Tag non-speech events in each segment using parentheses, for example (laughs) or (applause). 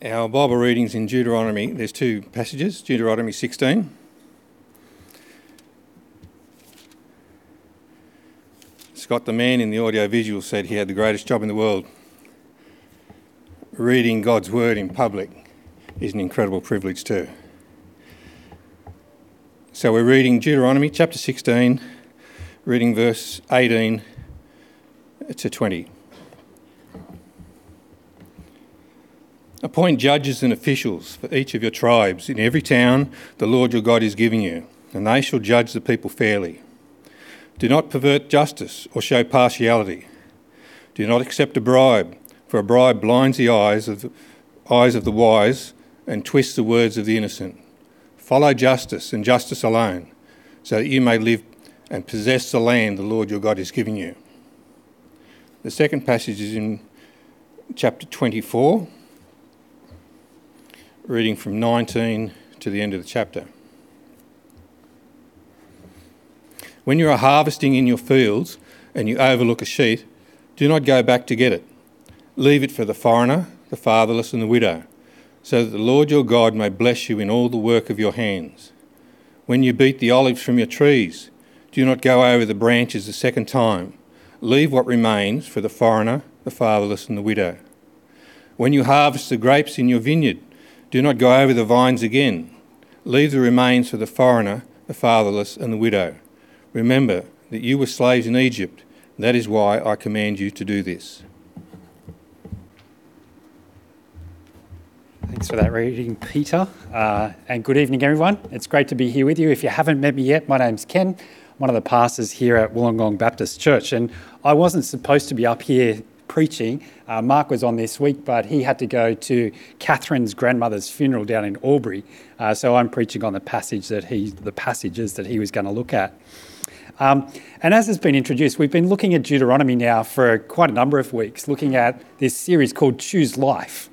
Our Bible readings in Deuteronomy, there's two passages Deuteronomy 16. Scott, the man in the audio visual, said he had the greatest job in the world. Reading God's word in public is an incredible privilege, too. So we're reading Deuteronomy chapter 16, reading verse 18 to 20. Appoint judges and officials for each of your tribes in every town the Lord your God is giving you, and they shall judge the people fairly. Do not pervert justice or show partiality. Do not accept a bribe, for a bribe blinds the eyes of the, eyes of the wise and twists the words of the innocent. Follow justice and justice alone, so that you may live and possess the land the Lord your God is giving you. The second passage is in chapter 24 reading from 19 to the end of the chapter. When you are harvesting in your fields and you overlook a sheet, do not go back to get it. Leave it for the foreigner, the fatherless, and the widow, so that the Lord your God may bless you in all the work of your hands. When you beat the olives from your trees, do not go over the branches a second time. Leave what remains for the foreigner, the fatherless, and the widow. When you harvest the grapes in your vineyard, do not go over the vines again. Leave the remains for the foreigner, the fatherless, and the widow. Remember that you were slaves in Egypt. That is why I command you to do this. Thanks for that reading, Peter. Uh, and good evening, everyone. It's great to be here with you. If you haven't met me yet, my name's Ken, one of the pastors here at Wollongong Baptist Church. And I wasn't supposed to be up here preaching. Uh, Mark was on this week, but he had to go to Catherine's grandmother's funeral down in Albury. Uh, so I'm preaching on the passage that he, the passages that he was going to look at. Um, and as has been introduced, we've been looking at Deuteronomy now for quite a number of weeks, looking at this series called Choose Life.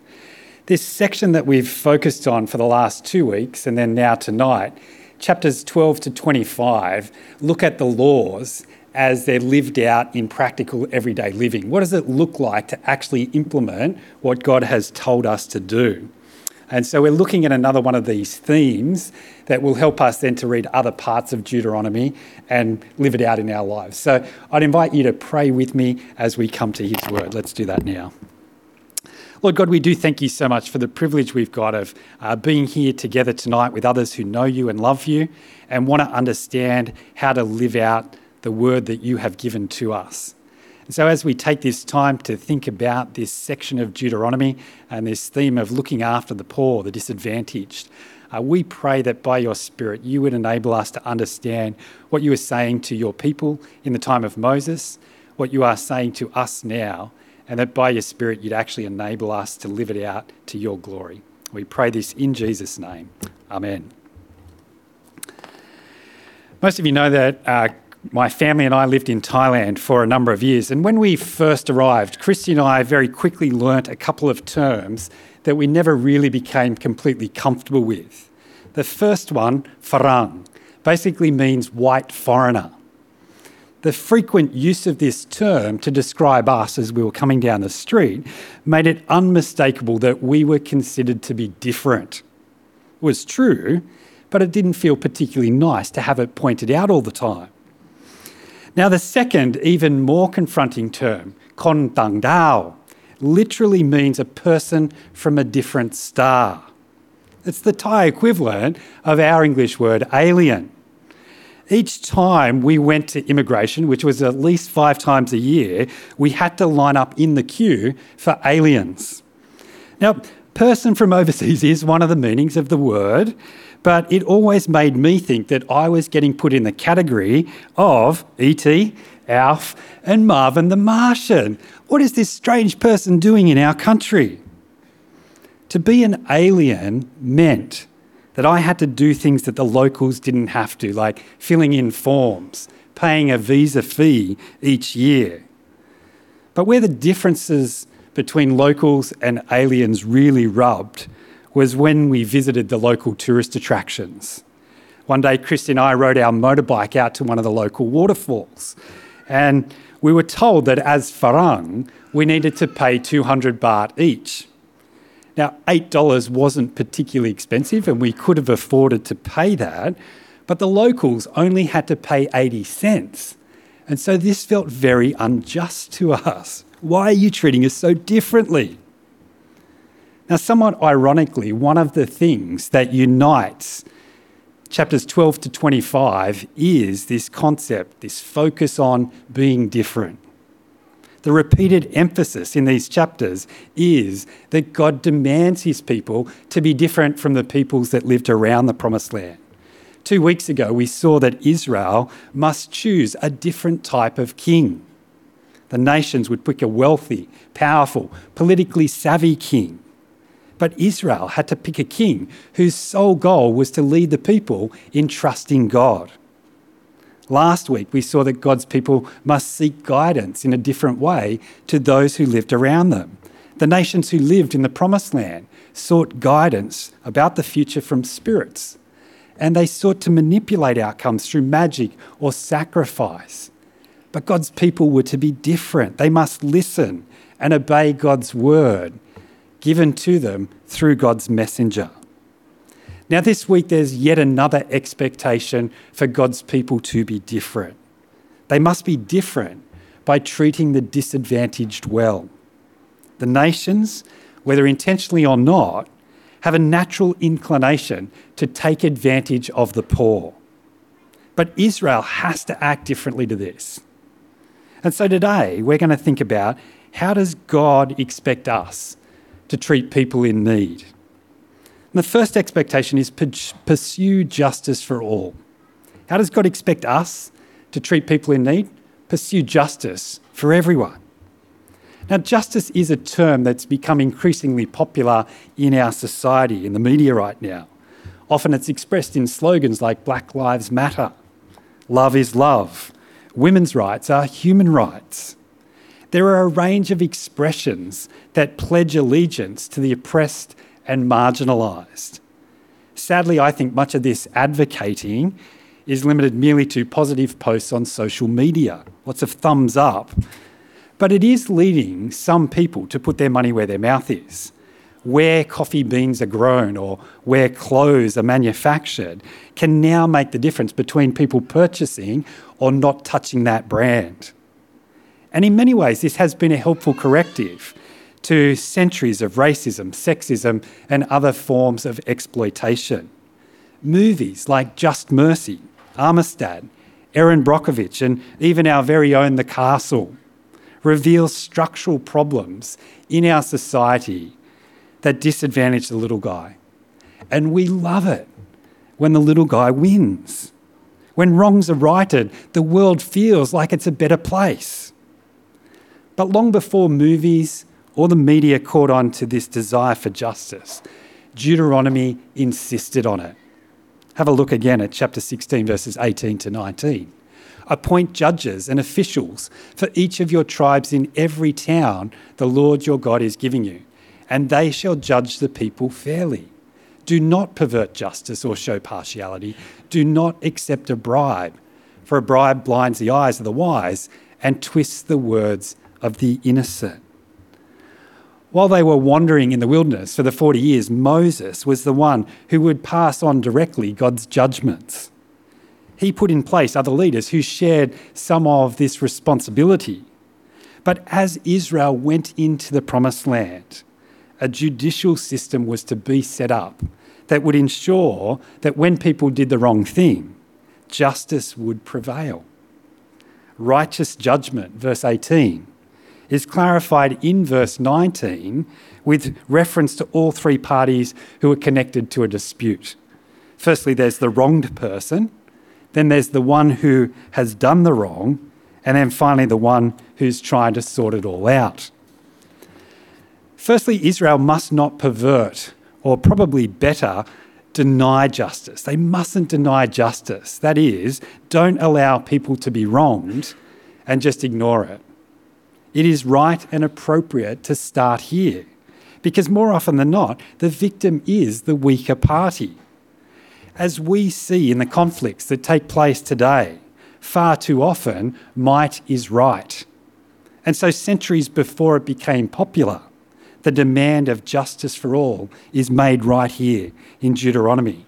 This section that we've focused on for the last two weeks and then now tonight, chapters 12 to 25, look at the laws as they're lived out in practical everyday living? What does it look like to actually implement what God has told us to do? And so we're looking at another one of these themes that will help us then to read other parts of Deuteronomy and live it out in our lives. So I'd invite you to pray with me as we come to His word. Let's do that now. Lord God, we do thank you so much for the privilege we've got of uh, being here together tonight with others who know you and love you and want to understand how to live out the word that you have given to us. And so, as we take this time to think about this section of Deuteronomy and this theme of looking after the poor, the disadvantaged, uh, we pray that by your Spirit you would enable us to understand what you were saying to your people in the time of Moses, what you are saying to us now, and that by your Spirit you'd actually enable us to live it out to your glory. We pray this in Jesus' name. Amen. Most of you know that uh, my family and I lived in Thailand for a number of years. And when we first arrived, Christy and I very quickly learnt a couple of terms that we never really became completely comfortable with. The first one, farang, basically means white foreigner. The frequent use of this term to describe us as we were coming down the street made it unmistakable that we were considered to be different. It was true, but it didn't feel particularly nice to have it pointed out all the time. Now, the second, even more confronting term, kon tang dao, literally means a person from a different star. It's the Thai equivalent of our English word alien. Each time we went to immigration, which was at least five times a year, we had to line up in the queue for aliens. Now, person from overseas is one of the meanings of the word, but it always made me think that I was getting put in the category of E.T., Alf, and Marvin the Martian. What is this strange person doing in our country? To be an alien meant that I had to do things that the locals didn't have to, like filling in forms, paying a visa fee each year. But where the differences between locals and aliens really rubbed was when we visited the local tourist attractions. One day, Christy and I rode our motorbike out to one of the local waterfalls, and we were told that as Farang, we needed to pay 200 baht each. Now, $8 wasn't particularly expensive, and we could have afforded to pay that, but the locals only had to pay 80 cents. And so this felt very unjust to us. Why are you treating us so differently? Now, somewhat ironically, one of the things that unites chapters 12 to 25 is this concept, this focus on being different. The repeated emphasis in these chapters is that God demands his people to be different from the peoples that lived around the promised land. Two weeks ago, we saw that Israel must choose a different type of king. The nations would pick a wealthy, powerful, politically savvy king. But Israel had to pick a king whose sole goal was to lead the people in trusting God. Last week, we saw that God's people must seek guidance in a different way to those who lived around them. The nations who lived in the promised land sought guidance about the future from spirits, and they sought to manipulate outcomes through magic or sacrifice. But God's people were to be different. They must listen and obey God's word given to them through God's messenger. Now, this week, there's yet another expectation for God's people to be different. They must be different by treating the disadvantaged well. The nations, whether intentionally or not, have a natural inclination to take advantage of the poor. But Israel has to act differently to this. And so today, we're going to think about how does God expect us to treat people in need? And the first expectation is pursue justice for all. How does God expect us to treat people in need? Pursue justice for everyone. Now, justice is a term that's become increasingly popular in our society, in the media right now. Often it's expressed in slogans like Black Lives Matter, Love is Love, Women's rights are human rights. There are a range of expressions that pledge allegiance to the oppressed and marginalised. Sadly, I think much of this advocating is limited merely to positive posts on social media, lots of thumbs up. But it is leading some people to put their money where their mouth is. Where coffee beans are grown or where clothes are manufactured can now make the difference between people purchasing or not touching that brand. And in many ways, this has been a helpful corrective to centuries of racism, sexism, and other forms of exploitation. Movies like Just Mercy, Amistad, Erin Brockovich, and even our very own The Castle reveal structural problems in our society that disadvantage the little guy. And we love it when the little guy wins. When wrongs are righted, the world feels like it's a better place. But long before movies, or the media caught on to this desire for justice. Deuteronomy insisted on it. Have a look again at chapter 16, verses 18 to 19. Appoint judges and officials for each of your tribes in every town the Lord your God is giving you, and they shall judge the people fairly. Do not pervert justice or show partiality. Do not accept a bribe, for a bribe blinds the eyes of the wise and twists the words of the innocent. While they were wandering in the wilderness for the 40 years, Moses was the one who would pass on directly God's judgments. He put in place other leaders who shared some of this responsibility. But as Israel went into the promised land, a judicial system was to be set up that would ensure that when people did the wrong thing, justice would prevail. Righteous judgment, verse 18 is clarified in verse 19 with reference to all three parties who are connected to a dispute. Firstly, there's the wronged person, then there's the one who has done the wrong, and then finally, the one who's trying to sort it all out. Firstly, Israel must not pervert, or probably better, deny justice. They mustn't deny justice. That is, don't allow people to be wronged and just ignore it it is right and appropriate to start here. Because more often than not, the victim is the weaker party. As we see in the conflicts that take place today, far too often, might is right. And so, centuries before it became popular, the demand of justice for all is made right here in Deuteronomy.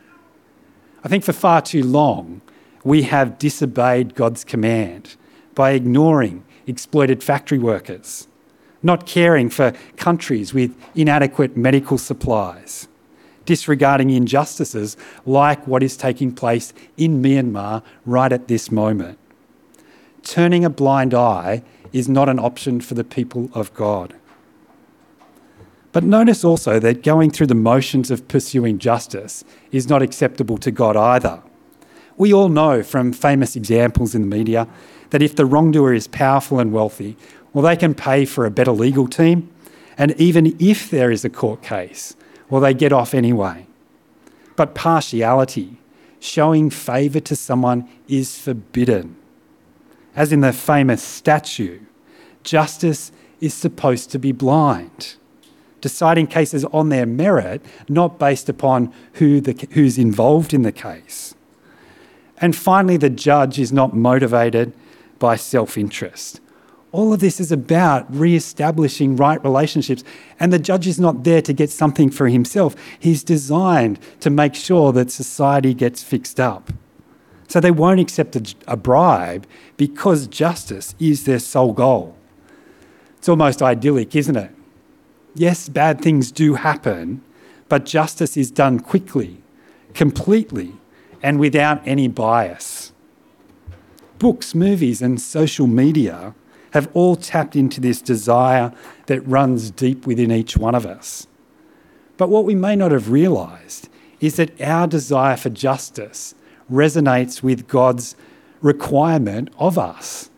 I think for far too long, we have disobeyed God's command by ignoring exploited factory workers, not caring for countries with inadequate medical supplies, disregarding injustices like what is taking place in Myanmar right at this moment. Turning a blind eye is not an option for the people of God. But notice also that going through the motions of pursuing justice is not acceptable to God either. We all know from famous examples in the media that if the wrongdoer is powerful and wealthy, well, they can pay for a better legal team. And even if there is a court case, well, they get off anyway. But partiality, showing favour to someone, is forbidden. As in the famous statue, justice is supposed to be blind, deciding cases on their merit, not based upon who the, who's involved in the case. And finally, the judge is not motivated by self interest. All of this is about re establishing right relationships, and the judge is not there to get something for himself. He's designed to make sure that society gets fixed up. So they won't accept a, a bribe because justice is their sole goal. It's almost idyllic, isn't it? Yes, bad things do happen, but justice is done quickly, completely, and without any bias. Books, movies, and social media have all tapped into this desire that runs deep within each one of us. But what we may not have realised is that our desire for justice resonates with God's requirement of us.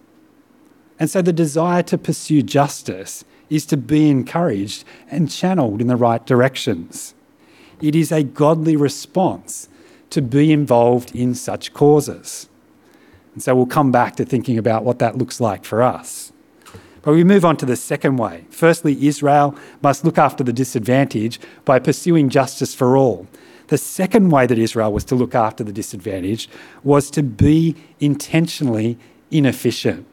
And so the desire to pursue justice is to be encouraged and channeled in the right directions. It is a godly response to be involved in such causes. And so we'll come back to thinking about what that looks like for us. But we move on to the second way. Firstly, Israel must look after the disadvantaged by pursuing justice for all. The second way that Israel was to look after the disadvantaged was to be intentionally inefficient.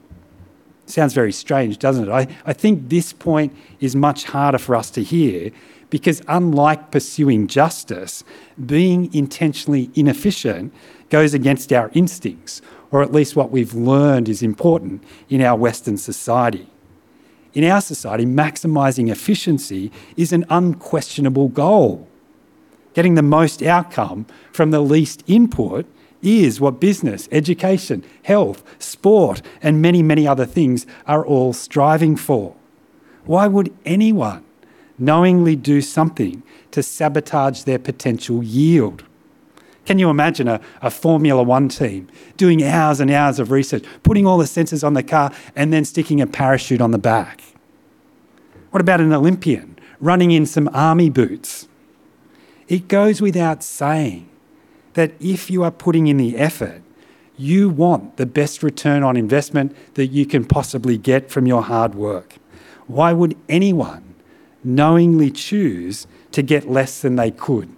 Sounds very strange, doesn't it? I, I think this point is much harder for us to hear because, unlike pursuing justice, being intentionally inefficient goes against our instincts, or at least what we've learned is important in our Western society. In our society, maximising efficiency is an unquestionable goal. Getting the most outcome from the least input is what business, education, health, sport, and many, many other things are all striving for. Why would anyone knowingly do something to sabotage their potential yield? Can you imagine a, a, Formula One team doing hours and hours of research, putting all the sensors on the car, and then sticking a parachute on the back? What about an Olympian running in some army boots? It goes without saying that if you are putting in the effort, you want the best return on investment that you can possibly get from your hard work. Why would anyone knowingly choose to get less than they could?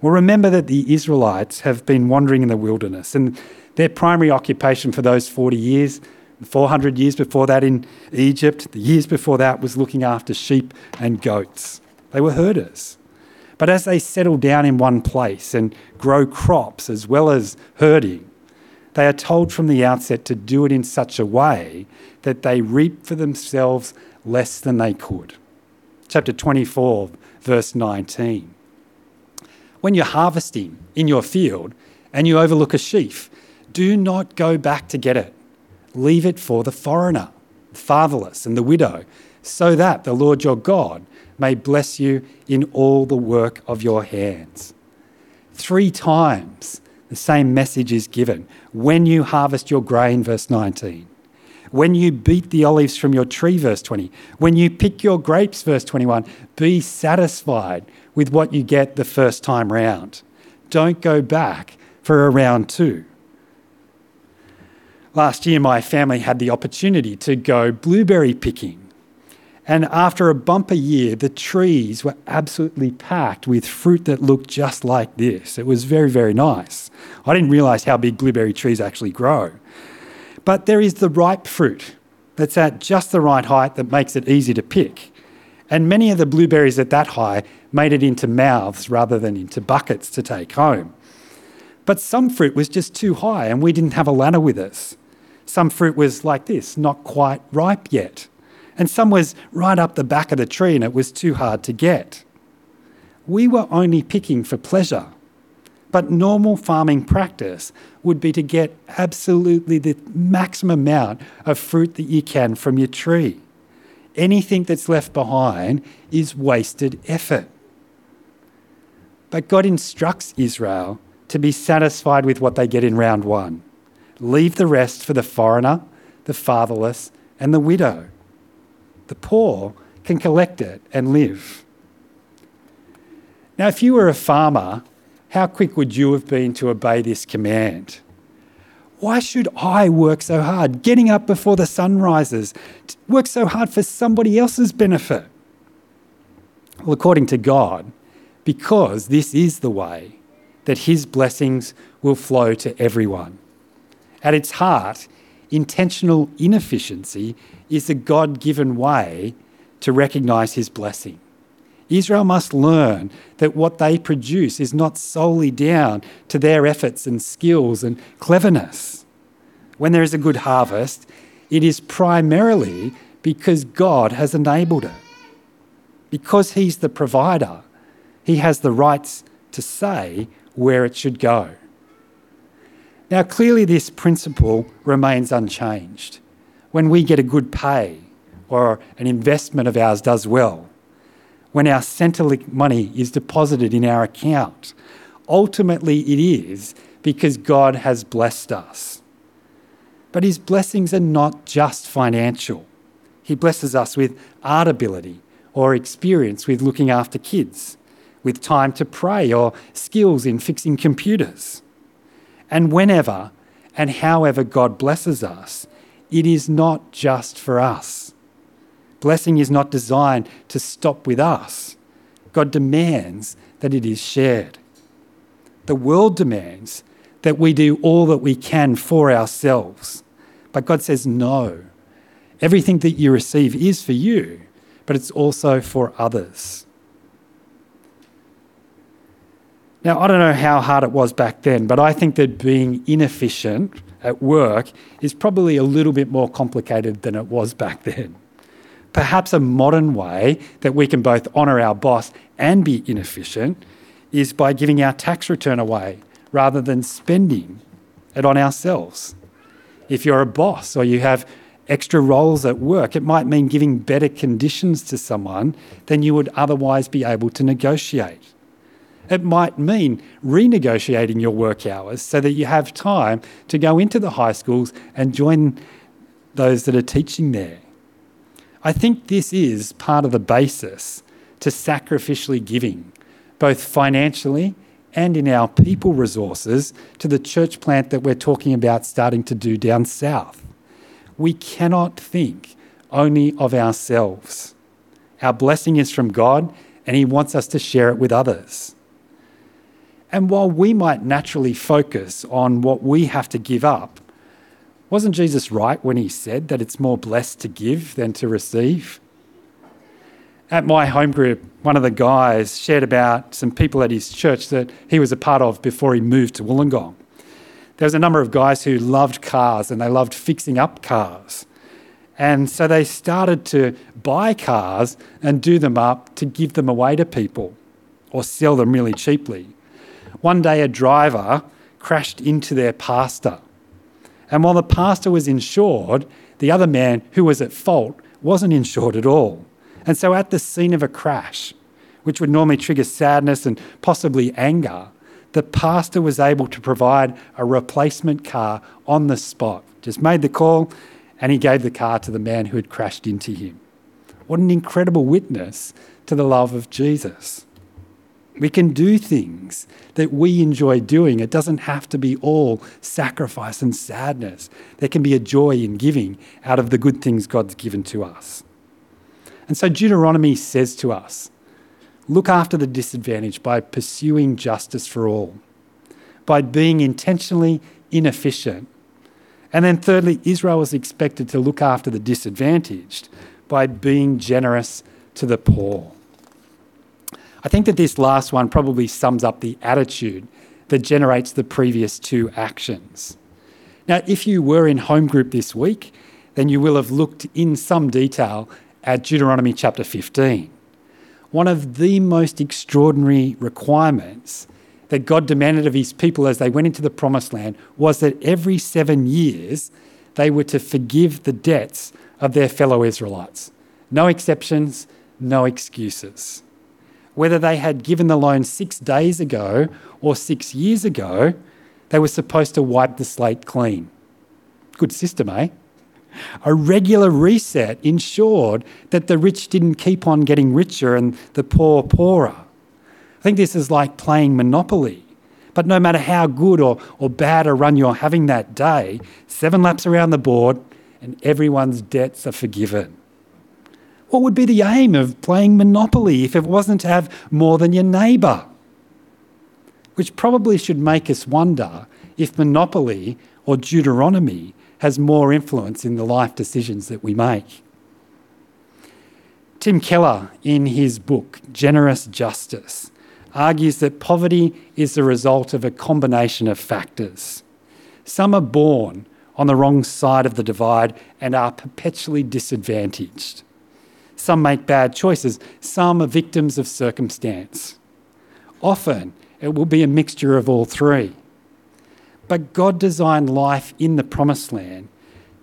Well, remember that the Israelites have been wandering in the wilderness, and their primary occupation for those 40 years, 400 years before that in Egypt, the years before that was looking after sheep and goats. They were herders. But as they settle down in one place and grow crops as well as herding, they are told from the outset to do it in such a way that they reap for themselves less than they could. Chapter 24, verse 19 when you're harvesting in your field and you overlook a sheaf, do not go back to get it. Leave it for the foreigner, the fatherless, and the widow, so that the Lord your God may bless you in all the work of your hands. Three times the same message is given when you harvest your grain, verse 19. When you beat the olives from your tree, verse 20. When you pick your grapes, verse 21. Be satisfied with what you get the first time round. Don't go back for a round two. Last year, my family had the opportunity to go blueberry picking. And after a bumper year, the trees were absolutely packed with fruit that looked just like this. It was very, very nice. I didn't realize how big blueberry trees actually grow. But there is the ripe fruit that's at just the right height that makes it easy to pick. And many of the blueberries at that high made it into mouths rather than into buckets to take home. But some fruit was just too high and we didn't have a ladder with us. Some fruit was like this, not quite ripe yet. And some was right up the back of the tree and it was too hard to get. We were only picking for pleasure. But normal farming practice would be to get absolutely the maximum amount of fruit that you can from your tree. Anything that's left behind is wasted effort. But God instructs Israel to be satisfied with what they get in round one. Leave the rest for the foreigner, the fatherless, and the widow. The poor can collect it and live. Now, if you were a farmer, how quick would you have been to obey this command? Why should I work so hard, getting up before the sun rises, work so hard for somebody else's benefit? Well, according to God, because this is the way that His blessings will flow to everyone. At its heart, intentional inefficiency is a God given way to recognize His blessing. Israel must learn that what they produce is not solely down to their efforts and skills and cleverness. When there is a good harvest, it is primarily because God has enabled it. Because He's the provider, He has the rights to say where it should go. Now, clearly, this principle remains unchanged. When we get a good pay or an investment of ours does well, when our Centrelink money is deposited in our account. Ultimately, it is because God has blessed us. But His blessings are not just financial. He blesses us with art ability or experience with looking after kids, with time to pray or skills in fixing computers. And whenever and however God blesses us, it is not just for us. Blessing is not designed to stop with us. God demands that it is shared. The world demands that we do all that we can for ourselves. But God says, no. Everything that you receive is for you, but it's also for others. Now, I don't know how hard it was back then, but I think that being inefficient at work is probably a little bit more complicated than it was back then. Perhaps a modern way that we can both honour our boss and be inefficient is by giving our tax return away rather than spending it on ourselves. If you're a boss or you have extra roles at work, it might mean giving better conditions to someone than you would otherwise be able to negotiate. It might mean renegotiating your work hours so that you have time to go into the high schools and join those that are teaching there. I think this is part of the basis to sacrificially giving, both financially and in our people resources, to the church plant that we're talking about starting to do down south. We cannot think only of ourselves. Our blessing is from God, and He wants us to share it with others. And while we might naturally focus on what we have to give up, wasn't Jesus right when he said that it's more blessed to give than to receive? At my home group, one of the guys shared about some people at his church that he was a part of before he moved to Wollongong. There was a number of guys who loved cars and they loved fixing up cars. And so they started to buy cars and do them up to give them away to people or sell them really cheaply. One day, a driver crashed into their pastor and while the pastor was insured, the other man who was at fault wasn't insured at all. And so, at the scene of a crash, which would normally trigger sadness and possibly anger, the pastor was able to provide a replacement car on the spot. Just made the call and he gave the car to the man who had crashed into him. What an incredible witness to the love of Jesus. We can do things that we enjoy doing. It doesn't have to be all sacrifice and sadness. There can be a joy in giving out of the good things God's given to us. And so Deuteronomy says to us look after the disadvantaged by pursuing justice for all, by being intentionally inefficient. And then, thirdly, Israel was expected to look after the disadvantaged by being generous to the poor. I think that this last one probably sums up the attitude that generates the previous two actions. Now, if you were in home group this week, then you will have looked in some detail at Deuteronomy chapter 15. One of the most extraordinary requirements that God demanded of his people as they went into the promised land was that every seven years they were to forgive the debts of their fellow Israelites. No exceptions, no excuses. Whether they had given the loan six days ago or six years ago, they were supposed to wipe the slate clean. Good system, eh? A regular reset ensured that the rich didn't keep on getting richer and the poor poorer. I think this is like playing Monopoly. But no matter how good or, or bad a run you're having that day, seven laps around the board and everyone's debts are forgiven. What would be the aim of playing Monopoly if it wasn't to have more than your neighbour? Which probably should make us wonder if Monopoly or Deuteronomy has more influence in the life decisions that we make. Tim Keller, in his book Generous Justice, argues that poverty is the result of a combination of factors. Some are born on the wrong side of the divide and are perpetually disadvantaged. Some make bad choices, some are victims of circumstance. Often, it will be a mixture of all three. But God designed life in the promised land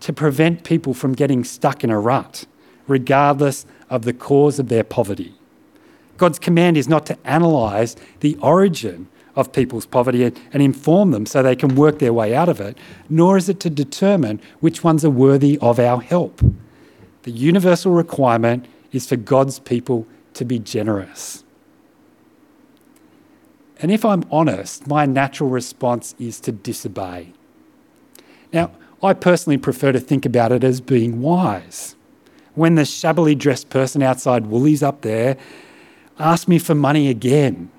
to prevent people from getting stuck in a rut, regardless of the cause of their poverty. God's command is not to analyse the origin of people's poverty and inform them so they can work their way out of it, nor is it to determine which ones are worthy of our help. The universal requirement is for God's people to be generous. And if I'm honest, my natural response is to disobey. Now, I personally prefer to think about it as being wise. When the shabbily dressed person outside Woolies up there asks me for money again,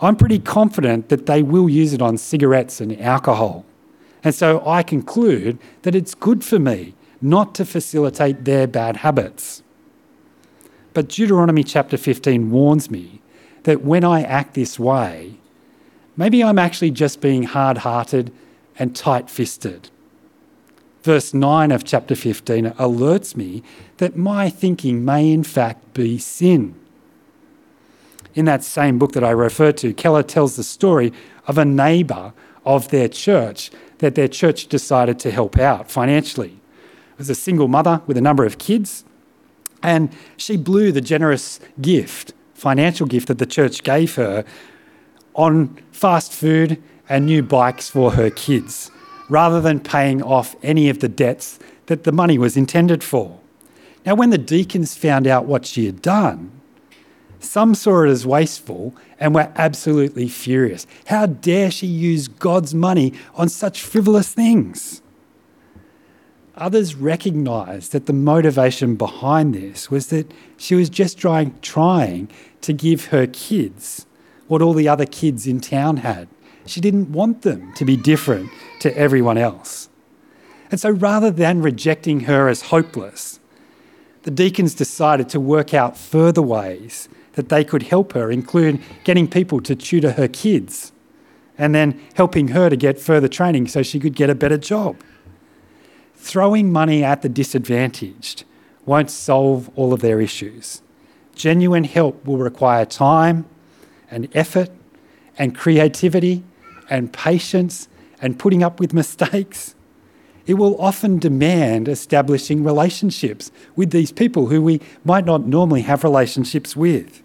I'm pretty confident that they will use it on cigarettes and alcohol. And so I conclude that it's good for me not to facilitate their bad habits. But Deuteronomy chapter 15 warns me that when I act this way, maybe I'm actually just being hard hearted and tight fisted. Verse 9 of chapter 15 alerts me that my thinking may in fact be sin. In that same book that I refer to, Keller tells the story of a neighbour of their church that their church decided to help out financially. Was a single mother with a number of kids, and she blew the generous gift financial gift that the church gave her on fast food and new bikes for her kids, rather than paying off any of the debts that the money was intended for. Now, when the deacons found out what she had done, some saw it as wasteful and were absolutely furious. How dare she use God's money on such frivolous things? Others recognised that the motivation behind this was that she was just trying, trying to give her kids what all the other kids in town had. She didn't want them to be different to everyone else. And so rather than rejecting her as hopeless, the deacons decided to work out further ways that they could help her, including getting people to tutor her kids and then helping her to get further training so she could get a better job throwing money at the disadvantaged won't solve all of their issues. Genuine help will require time and effort and creativity and patience and putting up with mistakes. It will often demand establishing relationships with these people who we might not normally have relationships with.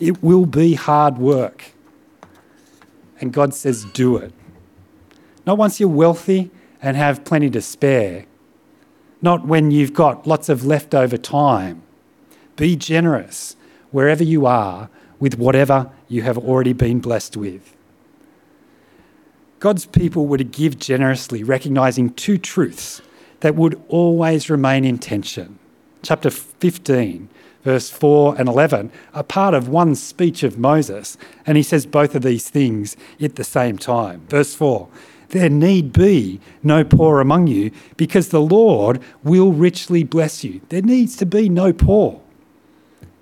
It will be hard work. And God says, do it. Not once you're wealthy and have plenty to spare, not when you've got lots of leftover time. Be generous wherever you are with whatever you have already been blessed with. God's people were to give generously, recognizing two truths that would always remain in tension. Chapter 15, verse 4 and 11, are part of one speech of Moses, and he says both of these things at the same time. Verse 4 there need be no poor among you, because the Lord will richly bless you. There needs to be no poor.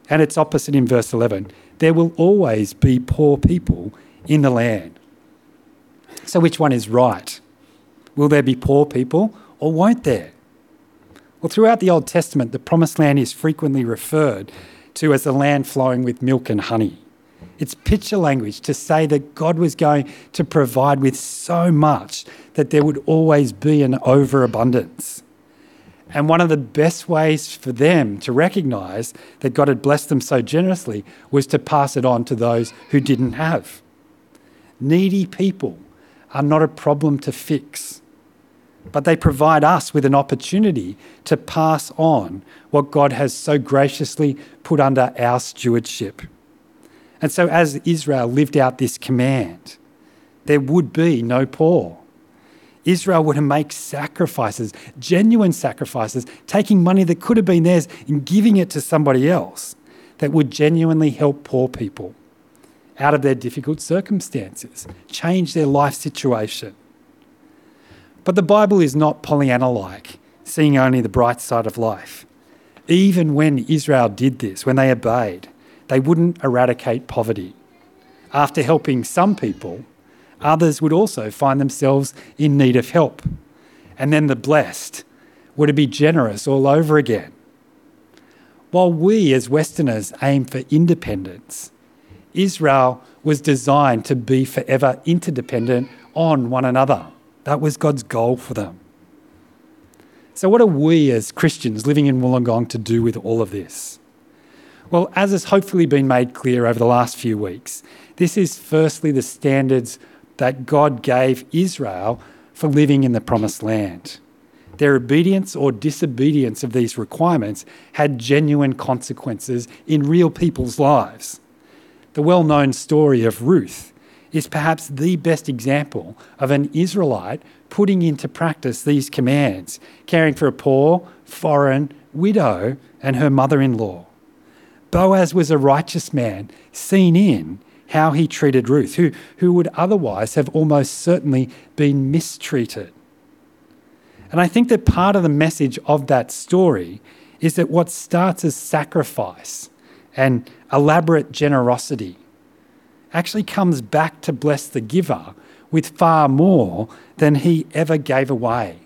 And its opposite in verse 11 there will always be poor people in the land. So, which one is right? Will there be poor people or won't there? Well, throughout the Old Testament, the promised land is frequently referred to as the land flowing with milk and honey. It's picture language to say that God was going to provide with so much that there would always be an overabundance. And one of the best ways for them to recognize that God had blessed them so generously was to pass it on to those who didn't have. Needy people are not a problem to fix, but they provide us with an opportunity to pass on what God has so graciously put under our stewardship. And so, as Israel lived out this command, there would be no poor. Israel would make sacrifices, genuine sacrifices, taking money that could have been theirs and giving it to somebody else that would genuinely help poor people out of their difficult circumstances, change their life situation. But the Bible is not Pollyanna like, seeing only the bright side of life. Even when Israel did this, when they obeyed, they wouldn't eradicate poverty. After helping some people, others would also find themselves in need of help. And then the blessed to be generous all over again. While we as Westerners aim for independence, Israel was designed to be forever interdependent on one another. That was God's goal for them. So, what are we as Christians living in Wollongong to do with all of this? Well, as has hopefully been made clear over the last few weeks, this is firstly the standards that God gave Israel for living in the promised land. Their obedience or disobedience of these requirements had genuine consequences in real people's lives. The well known story of Ruth is perhaps the best example of an Israelite putting into practice these commands, caring for a poor, foreign widow and her mother in law. Boaz was a righteous man, seen in how he treated Ruth, who, who would otherwise have almost certainly been mistreated. And I think that part of the message of that story is that what starts as sacrifice and elaborate generosity actually comes back to bless the giver with far more than he ever gave away.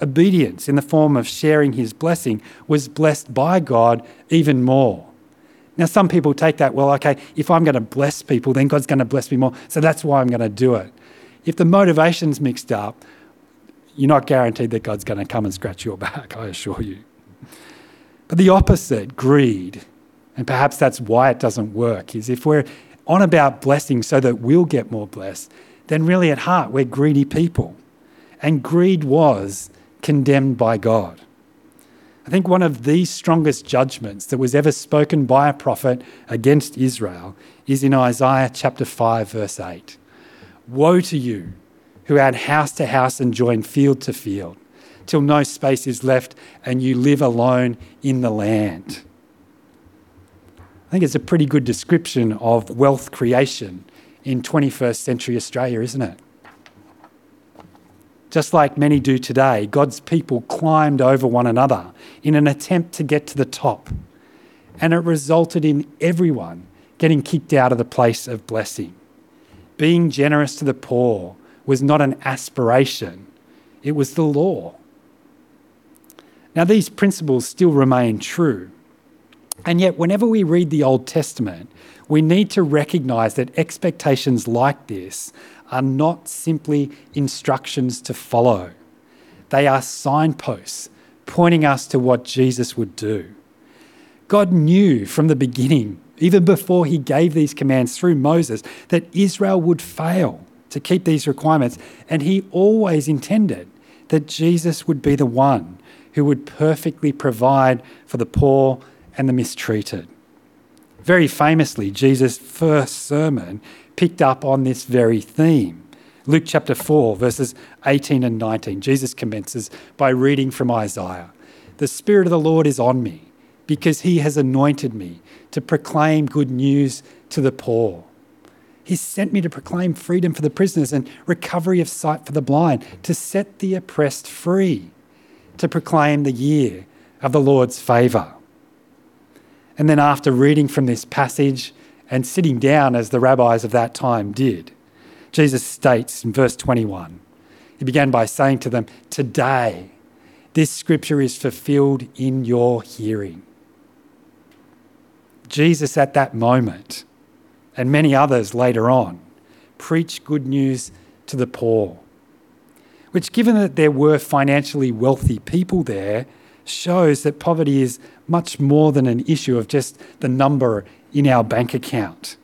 Obedience in the form of sharing his blessing was blessed by God even more. Now, some people take that, well, okay, if I'm going to bless people, then God's going to bless me more. So that's why I'm going to do it. If the motivation's mixed up, you're not guaranteed that God's going to come and scratch your (laughs) back, I assure you. But the opposite, greed, and perhaps that's why it doesn't work, is if we're on about blessing so that we'll get more blessed, then really at heart, we're greedy people. And greed was condemned by God. I think one of the strongest judgments that was ever spoken by a prophet against Israel is in Isaiah chapter 5, verse 8. Woe to you who add house to house and join field to field, till no space is left and you live alone in the land. I think it's a pretty good description of wealth creation in 21st century Australia, isn't it? Just like many do today, God's people climbed over one another in an attempt to get to the top. And it resulted in everyone getting kicked out of the place of blessing. Being generous to the poor was not an aspiration, it was the law. Now, these principles still remain true. And yet, whenever we read the Old Testament, we need to recognize that expectations like this are not simply instructions to follow, they are signposts pointing us to what Jesus would do. God knew from the beginning, even before he gave these commands through Moses, that Israel would fail to keep these requirements, and he always intended that Jesus would be the one who would perfectly provide for the poor and the mistreated. Very famously, Jesus' first sermon picked up on this very theme. Luke chapter 4, verses 18 and 19. Jesus commences by reading from Isaiah The Spirit of the Lord is on me, because he has anointed me to proclaim good news to the poor. He sent me to proclaim freedom for the prisoners and recovery of sight for the blind, to set the oppressed free, to proclaim the year of the Lord's favour. And then, after reading from this passage and sitting down as the rabbis of that time did, Jesus states in verse 21 He began by saying to them, Today, this scripture is fulfilled in your hearing. Jesus, at that moment, and many others later on, preached good news to the poor, which, given that there were financially wealthy people there, shows that poverty is much more than an issue of just the number in our bank account.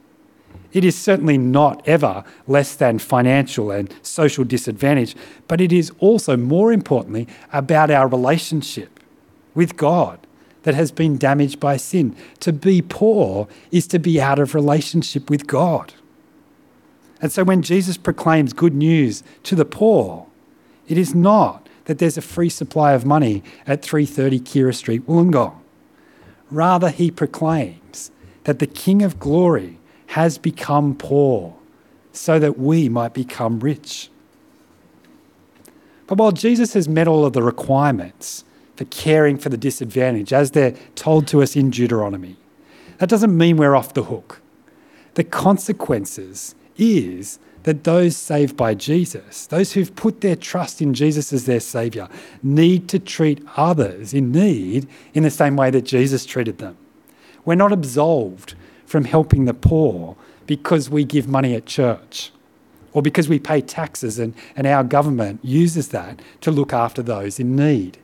It is certainly not ever less than financial and social disadvantage, but it is also, more importantly, about our relationship with God that has been damaged by sin. To be poor is to be out of relationship with God. And so when Jesus proclaims good news to the poor, it is not that there's a free supply of money at 330 Keira Street, Wollongong. Rather, he proclaims that the King of Glory has become poor so that we might become rich. But while Jesus has met all of the requirements for caring for the disadvantaged, as they're told to us in Deuteronomy, that doesn't mean we're off the hook. The consequences is that those saved by Jesus, those who've put their trust in Jesus as their Saviour, need to treat others in need in the same way that Jesus treated them. We're not absolved from helping the poor because we give money at church or because we pay taxes and, and our government uses that to look after those in need.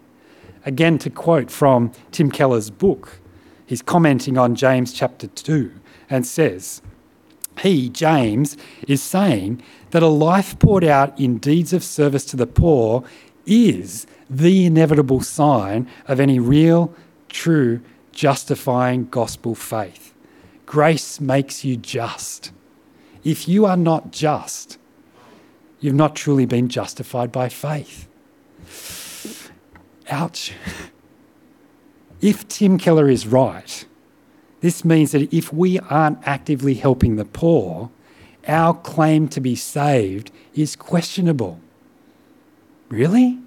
Again, to quote from Tim Keller's book, he's commenting on James chapter 2 and says, He, James, is saying that a life poured out in deeds of service to the poor is the inevitable sign of any real, true, justifying gospel faith. Grace makes you just. If you are not just, you've not truly been justified by faith. Ouch. If Tim Keller is right, this means that if we aren't actively helping the poor, our claim to be saved is questionable. Really?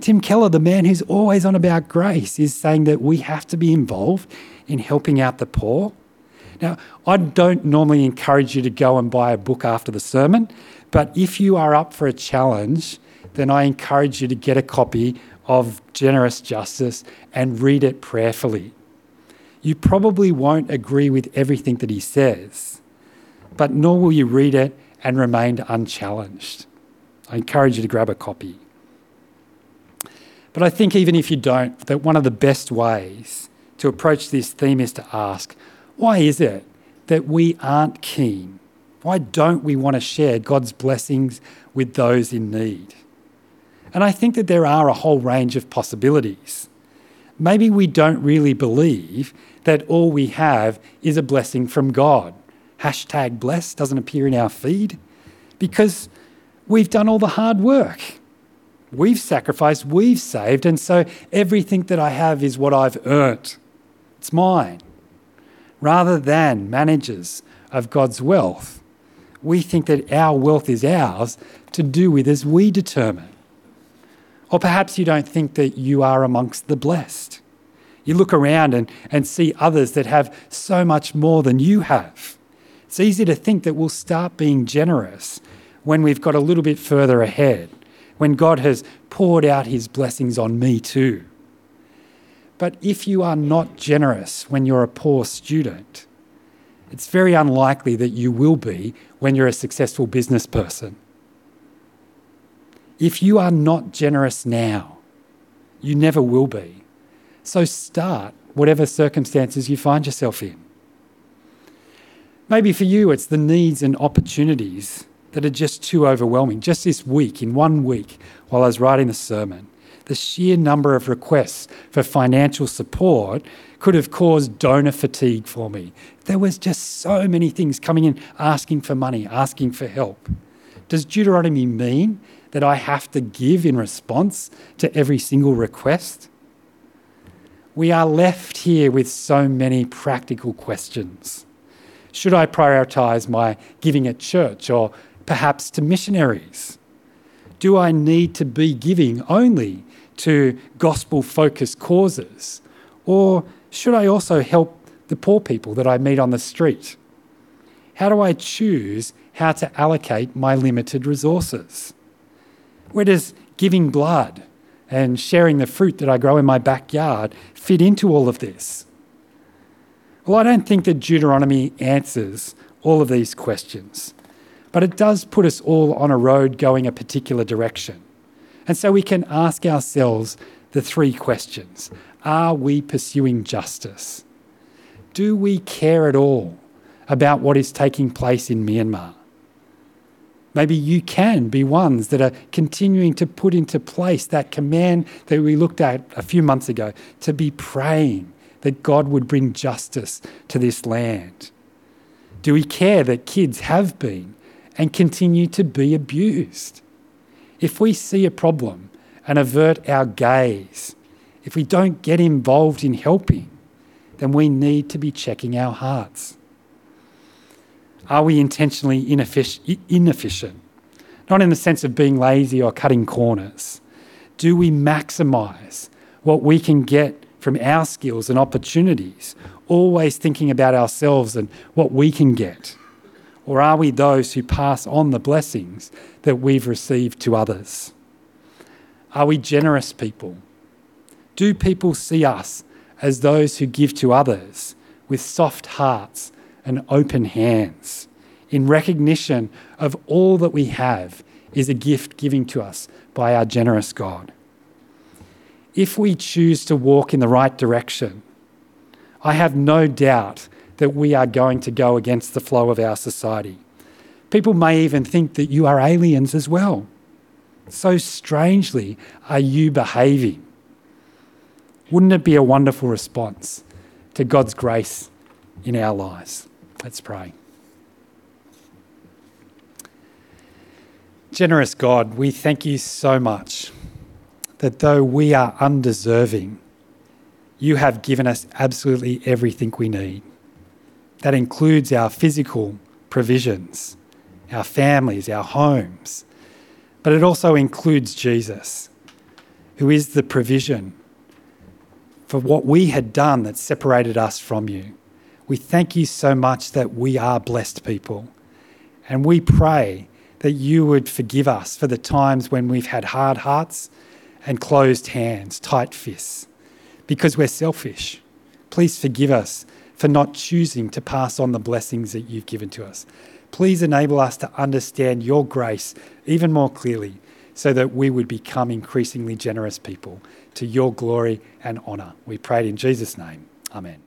Tim Keller, the man who's always on about grace, is saying that we have to be involved in helping out the poor? Now, I don't normally encourage you to go and buy a book after the sermon, but if you are up for a challenge, then I encourage you to get a copy of Generous Justice and read it prayerfully. You probably won't agree with everything that he says, but nor will you read it and remain unchallenged. I encourage you to grab a copy. But I think even if you don't, that one of the best ways to approach this theme is to ask, why is it that we aren't keen? Why don't we want to share God's blessings with those in need? And I think that there are a whole range of possibilities. Maybe we don't really believe that all we have is a blessing from God. Hashtag blessed doesn't appear in our feed because we've done all the hard work. We've sacrificed, we've saved, and so everything that I have is what I've earned. It's mine rather than managers of God's wealth, we think that our wealth is ours to do with as we determine. Or perhaps you don't think that you are amongst the blessed. You look around and, and see others that have so much more than you have. It's easy to think that we'll start being generous when we've got a little bit further ahead, when God has poured out his blessings on me too. But if you are not generous when you're a poor student, it's very unlikely that you will be when you're a successful business person. If you are not generous now, you never will be. So start whatever circumstances you find yourself in. Maybe for you, it's the needs and opportunities that are just too overwhelming. Just this week, in one week, while I was writing the sermon, the sheer number of requests for financial support could have caused donor fatigue for me. There was just so many things coming in asking for money, asking for help. Does Deuteronomy mean that I have to give in response to every single request? We are left here with so many practical questions. Should I prioritize my giving at church or perhaps to missionaries? Do I need to be giving only to gospel focused causes? Or should I also help the poor people that I meet on the street? How do I choose how to allocate my limited resources? Where does giving blood and sharing the fruit that I grow in my backyard fit into all of this? Well, I don't think that Deuteronomy answers all of these questions, but it does put us all on a road going a particular direction. And so we can ask ourselves the three questions Are we pursuing justice? Do we care at all about what is taking place in Myanmar? Maybe you can be ones that are continuing to put into place that command that we looked at a few months ago to be praying that God would bring justice to this land. Do we care that kids have been and continue to be abused? If we see a problem and avert our gaze, if we don't get involved in helping, then we need to be checking our hearts. Are we intentionally inefficient? Not in the sense of being lazy or cutting corners. Do we maximize what we can get from our skills and opportunities, always thinking about ourselves and what we can get? Or are we those who pass on the blessings that we've received to others? Are we generous people? Do people see us as those who give to others with soft hearts and open hands, in recognition of all that we have is a gift given to us by our generous God. If we choose to walk in the right direction, I have no doubt that we are going to go against the flow of our society. People may even think that you are aliens as well. So strangely are you behaving. Wouldn't it be a wonderful response to God's grace in our lives? Let's pray. Generous God, we thank you so much that though we are undeserving, you have given us absolutely everything we need. That includes our physical provisions, our families, our homes, but it also includes Jesus, who is the provision for what we had done that separated us from you. We thank you so much that we are blessed people. And we pray that you would forgive us for the times when we've had hard hearts and closed hands, tight fists, because we're selfish. Please forgive us for not choosing to pass on the blessings that you've given to us. Please enable us to understand your grace even more clearly so that we would become increasingly generous people to your glory and honour. We pray it in Jesus' name. Amen.